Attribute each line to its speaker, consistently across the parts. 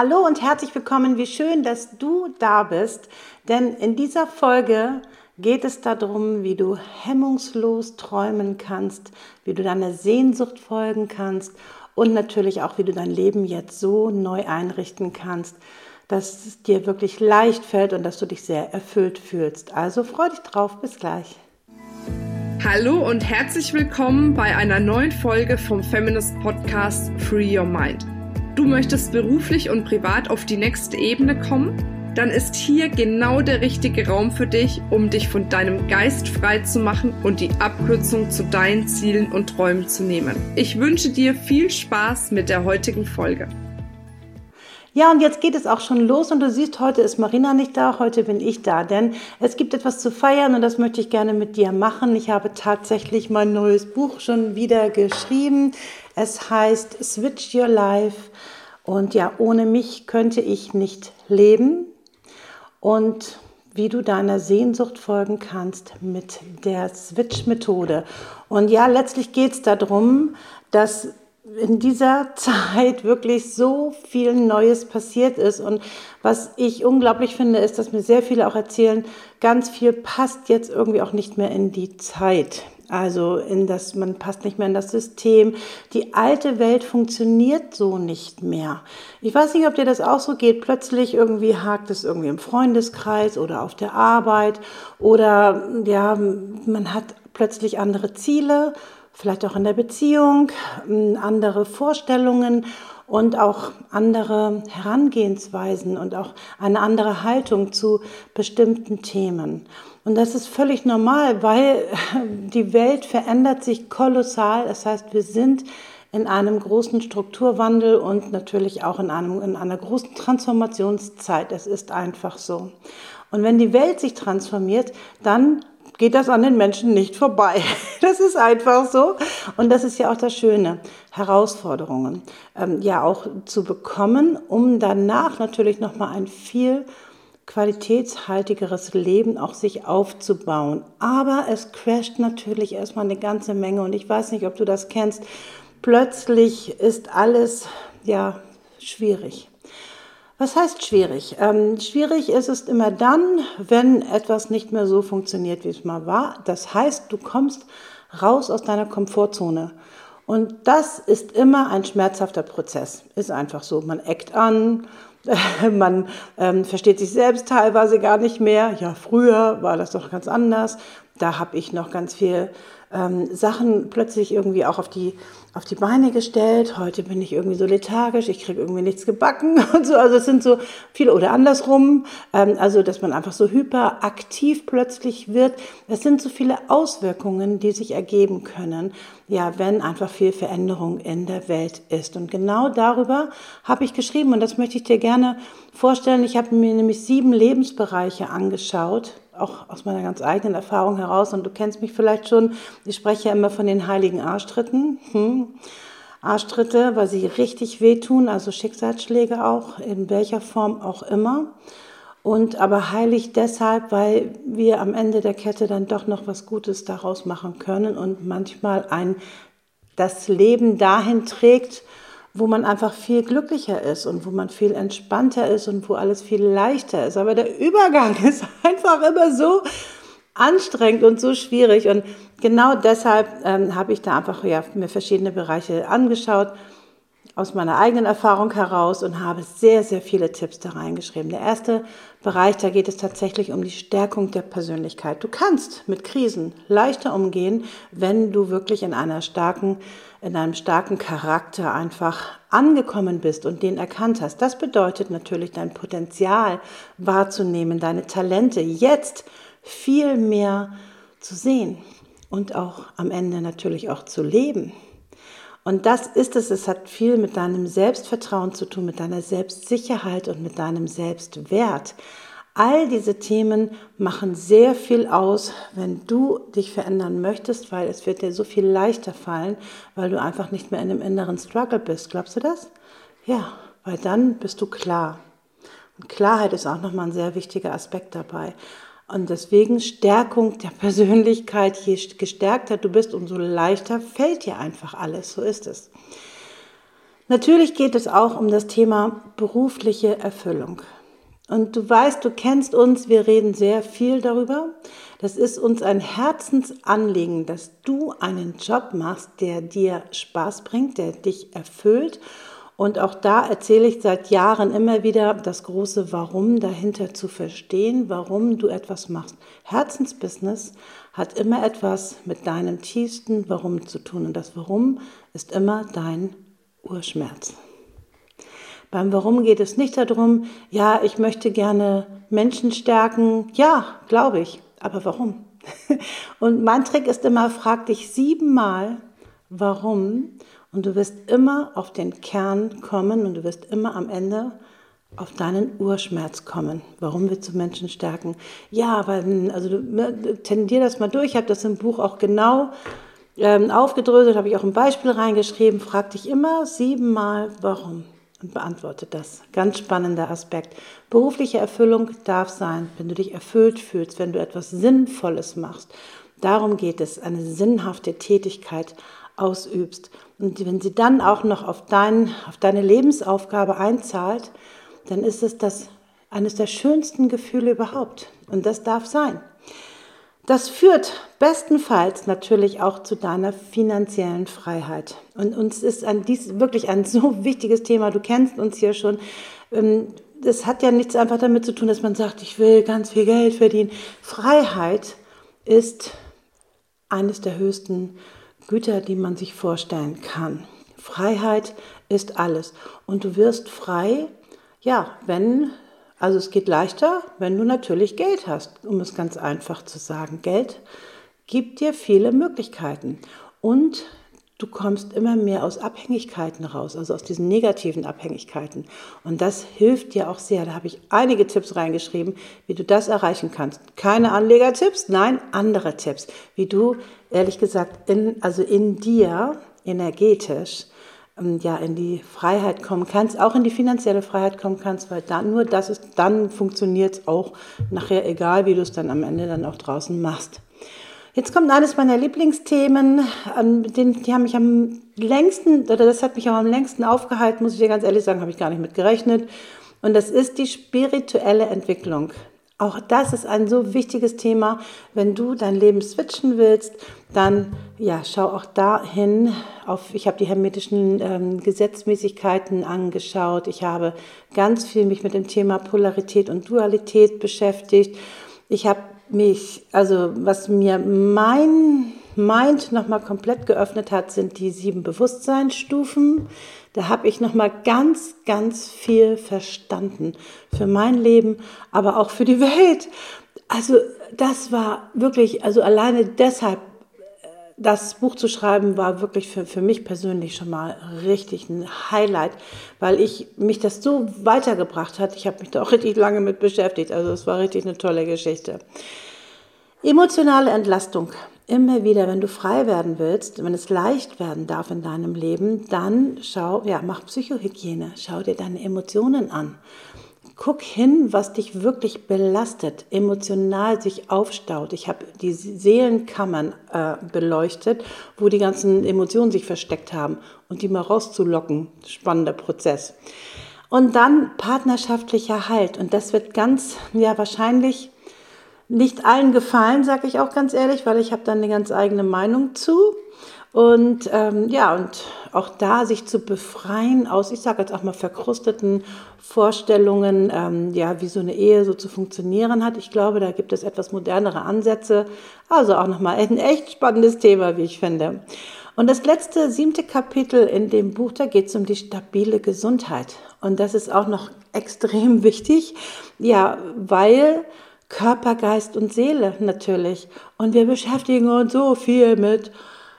Speaker 1: Hallo und herzlich willkommen. Wie schön, dass du da bist. Denn in dieser Folge geht es darum, wie du hemmungslos träumen kannst, wie du deiner Sehnsucht folgen kannst und natürlich auch, wie du dein Leben jetzt so neu einrichten kannst, dass es dir wirklich leicht fällt und dass du dich sehr erfüllt fühlst. Also freu dich drauf. Bis gleich.
Speaker 2: Hallo und herzlich willkommen bei einer neuen Folge vom Feminist Podcast Free Your Mind. Du möchtest beruflich und privat auf die nächste Ebene kommen? Dann ist hier genau der richtige Raum für dich, um dich von deinem Geist frei zu machen und die Abkürzung zu deinen Zielen und Träumen zu nehmen. Ich wünsche dir viel Spaß mit der heutigen Folge.
Speaker 1: Ja, und jetzt geht es auch schon los und du siehst, heute ist Marina nicht da, heute bin ich da, denn es gibt etwas zu feiern und das möchte ich gerne mit dir machen. Ich habe tatsächlich mein neues Buch schon wieder geschrieben. Es heißt Switch Your Life und ja, ohne mich könnte ich nicht leben und wie du deiner Sehnsucht folgen kannst mit der Switch-Methode. Und ja, letztlich geht es darum, dass in dieser Zeit wirklich so viel Neues passiert ist. Und was ich unglaublich finde, ist, dass mir sehr viele auch erzählen, ganz viel passt jetzt irgendwie auch nicht mehr in die Zeit. Also in das, man passt nicht mehr in das System. Die alte Welt funktioniert so nicht mehr. Ich weiß nicht, ob dir das auch so geht. Plötzlich irgendwie hakt es irgendwie im Freundeskreis oder auf der Arbeit oder ja, man hat plötzlich andere Ziele vielleicht auch in der Beziehung, ähm, andere Vorstellungen und auch andere Herangehensweisen und auch eine andere Haltung zu bestimmten Themen. Und das ist völlig normal, weil die Welt verändert sich kolossal. Das heißt, wir sind in einem großen Strukturwandel und natürlich auch in, einem, in einer großen Transformationszeit. Es ist einfach so. Und wenn die Welt sich transformiert, dann geht das an den Menschen nicht vorbei. Das ist einfach so. Und das ist ja auch das Schöne, Herausforderungen ähm, ja auch zu bekommen, um danach natürlich nochmal ein viel qualitätshaltigeres Leben auch sich aufzubauen. Aber es crasht natürlich erstmal eine ganze Menge und ich weiß nicht, ob du das kennst. Plötzlich ist alles ja schwierig. Was heißt schwierig? Ähm, schwierig ist es immer dann, wenn etwas nicht mehr so funktioniert, wie es mal war. Das heißt, du kommst raus aus deiner Komfortzone. Und das ist immer ein schmerzhafter Prozess. Ist einfach so. Man eckt an, man ähm, versteht sich selbst teilweise gar nicht mehr. Ja, früher war das doch ganz anders. Da habe ich noch ganz viel ähm, Sachen plötzlich irgendwie auch auf die, auf die Beine gestellt. Heute bin ich irgendwie so lethargisch, ich kriege irgendwie nichts gebacken und so. Also es sind so viele oder andersrum. Ähm, also dass man einfach so hyperaktiv plötzlich wird. Es sind so viele Auswirkungen, die sich ergeben können, ja, wenn einfach viel Veränderung in der Welt ist. Und genau darüber habe ich geschrieben und das möchte ich dir gerne vorstellen. Ich habe mir nämlich sieben Lebensbereiche angeschaut auch aus meiner ganz eigenen Erfahrung heraus, und du kennst mich vielleicht schon, ich spreche ja immer von den heiligen Arschtritten. Hm. Arschtritte, weil sie richtig wehtun, also Schicksalsschläge auch, in welcher Form auch immer. Und aber heilig deshalb, weil wir am Ende der Kette dann doch noch was Gutes daraus machen können und manchmal ein das Leben dahin trägt, wo man einfach viel glücklicher ist und wo man viel entspannter ist und wo alles viel leichter ist. Aber der Übergang ist einfach immer so anstrengend und so schwierig. Und genau deshalb ähm, habe ich da einfach ja, mir verschiedene Bereiche angeschaut aus meiner eigenen Erfahrung heraus und habe sehr, sehr viele Tipps da reingeschrieben. Der erste Bereich, da geht es tatsächlich um die Stärkung der Persönlichkeit. Du kannst mit Krisen leichter umgehen, wenn du wirklich in einer starken, in einem starken Charakter einfach angekommen bist und den erkannt hast. Das bedeutet natürlich dein Potenzial wahrzunehmen, deine Talente jetzt viel mehr zu sehen und auch am Ende natürlich auch zu leben. Und das ist es, es hat viel mit deinem Selbstvertrauen zu tun, mit deiner Selbstsicherheit und mit deinem Selbstwert. All diese Themen machen sehr viel aus, wenn du dich verändern möchtest, weil es wird dir so viel leichter fallen, weil du einfach nicht mehr in einem inneren Struggle bist. Glaubst du das? Ja, weil dann bist du klar. Und Klarheit ist auch nochmal ein sehr wichtiger Aspekt dabei. Und deswegen Stärkung der Persönlichkeit, je gestärkter du bist, umso leichter fällt dir einfach alles. So ist es. Natürlich geht es auch um das Thema berufliche Erfüllung. Und du weißt, du kennst uns, wir reden sehr viel darüber. Das ist uns ein Herzensanliegen, dass du einen Job machst, der dir Spaß bringt, der dich erfüllt. Und auch da erzähle ich seit Jahren immer wieder das große Warum dahinter zu verstehen, warum du etwas machst. Herzensbusiness hat immer etwas mit deinem tiefsten Warum zu tun. Und das Warum ist immer dein Urschmerz. Beim Warum geht es nicht darum, ja, ich möchte gerne Menschen stärken. Ja, glaube ich. Aber warum? Und mein Trick ist immer, frag dich siebenmal, warum. Und du wirst immer auf den Kern kommen und du wirst immer am Ende auf deinen Urschmerz kommen. Warum willst du Menschen stärken? Ja, weil, also du, ne, tendier das mal durch. Ich habe das im Buch auch genau ähm, aufgedröselt, habe ich auch ein Beispiel reingeschrieben. Frag dich immer siebenmal, warum und beantwortet das. Ganz spannender Aspekt. Berufliche Erfüllung darf sein, wenn du dich erfüllt fühlst, wenn du etwas Sinnvolles machst. Darum geht es, eine sinnhafte Tätigkeit ausübst. Und wenn sie dann auch noch auf, dein, auf deine Lebensaufgabe einzahlt, dann ist es das eines der schönsten Gefühle überhaupt. Und das darf sein. Das führt bestenfalls natürlich auch zu deiner finanziellen Freiheit. Und uns ist ein, dies wirklich ein so wichtiges Thema. Du kennst uns hier schon. Ähm, das hat ja nichts einfach damit zu tun, dass man sagt, ich will ganz viel Geld verdienen. Freiheit ist eines der höchsten Güter, die man sich vorstellen kann. Freiheit ist alles. Und du wirst frei, ja, wenn also es geht leichter, wenn du natürlich Geld hast, um es ganz einfach zu sagen. Geld gibt dir viele Möglichkeiten und du kommst immer mehr aus Abhängigkeiten raus, also aus diesen negativen Abhängigkeiten. Und das hilft dir auch sehr. Da habe ich einige Tipps reingeschrieben, wie du das erreichen kannst. Keine Anlegertipps, nein, andere Tipps, wie du ehrlich gesagt in, also in dir energetisch ähm, ja, in die Freiheit kommen kannst, auch in die finanzielle Freiheit kommen kannst, weil dann nur das ist, dann funktioniert es auch nachher, egal wie du es dann am Ende dann auch draußen machst. Jetzt kommt eines meiner Lieblingsthemen, den, die haben mich am längsten, oder das hat mich auch am längsten aufgehalten, muss ich dir ganz ehrlich sagen, habe ich gar nicht mit gerechnet. Und das ist die spirituelle Entwicklung. Auch das ist ein so wichtiges Thema. Wenn du dein Leben switchen willst, dann ja, schau auch dahin. Auf, ich habe die hermetischen ähm, Gesetzmäßigkeiten angeschaut. Ich habe ganz viel mich mit dem Thema Polarität und Dualität beschäftigt. Ich habe mich, also was mir mein Mind nochmal komplett geöffnet hat, sind die sieben Bewusstseinsstufen. Da habe ich nochmal ganz, ganz viel verstanden für mein Leben, aber auch für die Welt. Also das war wirklich, also alleine deshalb das Buch zu schreiben war wirklich für, für mich persönlich schon mal richtig ein Highlight, weil ich mich das so weitergebracht hat. Ich habe mich da auch richtig lange mit beschäftigt. Also es war richtig eine tolle Geschichte. Emotionale Entlastung immer wieder, wenn du frei werden willst, wenn es leicht werden darf in deinem Leben, dann schau, ja, mach Psychohygiene, schau dir deine Emotionen an. Guck hin, was dich wirklich belastet, emotional sich aufstaut. Ich habe die Seelenkammern äh, beleuchtet, wo die ganzen Emotionen sich versteckt haben und die mal rauszulocken. Spannender Prozess. Und dann partnerschaftlicher Halt. Und das wird ganz, ja, wahrscheinlich nicht allen gefallen, sage ich auch ganz ehrlich, weil ich habe dann eine ganz eigene Meinung zu. Und ähm, ja, und auch da sich zu befreien aus, ich sage jetzt auch mal, verkrusteten Vorstellungen, ähm, ja, wie so eine Ehe so zu funktionieren hat. Ich glaube, da gibt es etwas modernere Ansätze. Also auch nochmal ein echt spannendes Thema, wie ich finde. Und das letzte, siebte Kapitel in dem Buch, da geht es um die stabile Gesundheit. Und das ist auch noch extrem wichtig, ja, weil Körper, Geist und Seele natürlich. Und wir beschäftigen uns so viel mit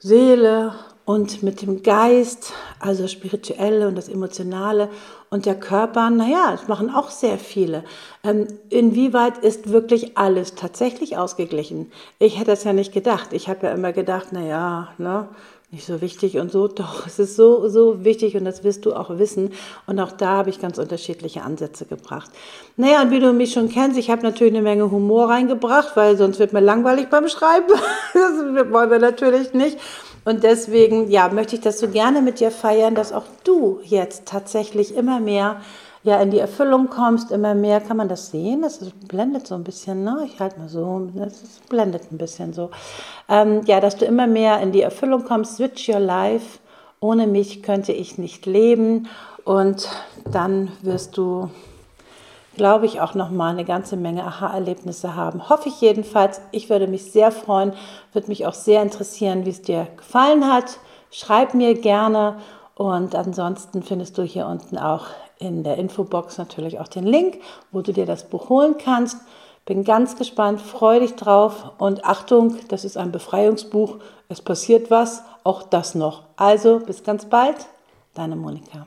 Speaker 1: Seele und mit dem Geist, also das Spirituelle und das Emotionale. Und der Körper, naja, das machen auch sehr viele. Ähm, inwieweit ist wirklich alles tatsächlich ausgeglichen? Ich hätte es ja nicht gedacht. Ich habe ja immer gedacht, naja, ne, nicht so wichtig und so. Doch, es ist so, so wichtig und das wirst du auch wissen. Und auch da habe ich ganz unterschiedliche Ansätze gebracht. Naja, und wie du mich schon kennst, ich habe natürlich eine Menge Humor reingebracht, weil sonst wird mir langweilig beim Schreiben. das wollen wir natürlich nicht. Und deswegen, ja, möchte ich das so gerne mit dir feiern, dass auch du jetzt tatsächlich immer mehr ja, in die Erfüllung kommst, immer mehr, kann man das sehen? Das ist, blendet so ein bisschen, ne? Ich halte mal so, das ist, blendet ein bisschen so. Ähm, ja, dass du immer mehr in die Erfüllung kommst, switch your life. Ohne mich könnte ich nicht leben. Und dann wirst du, glaube ich, auch noch mal eine ganze Menge Aha-Erlebnisse haben. Hoffe ich jedenfalls. Ich würde mich sehr freuen, würde mich auch sehr interessieren, wie es dir gefallen hat. Schreib mir gerne. Und ansonsten findest du hier unten auch in der Infobox natürlich auch den Link, wo du dir das Buch holen kannst. Bin ganz gespannt, freue dich drauf und Achtung, das ist ein Befreiungsbuch. Es passiert was, auch das noch. Also bis ganz bald, deine Monika.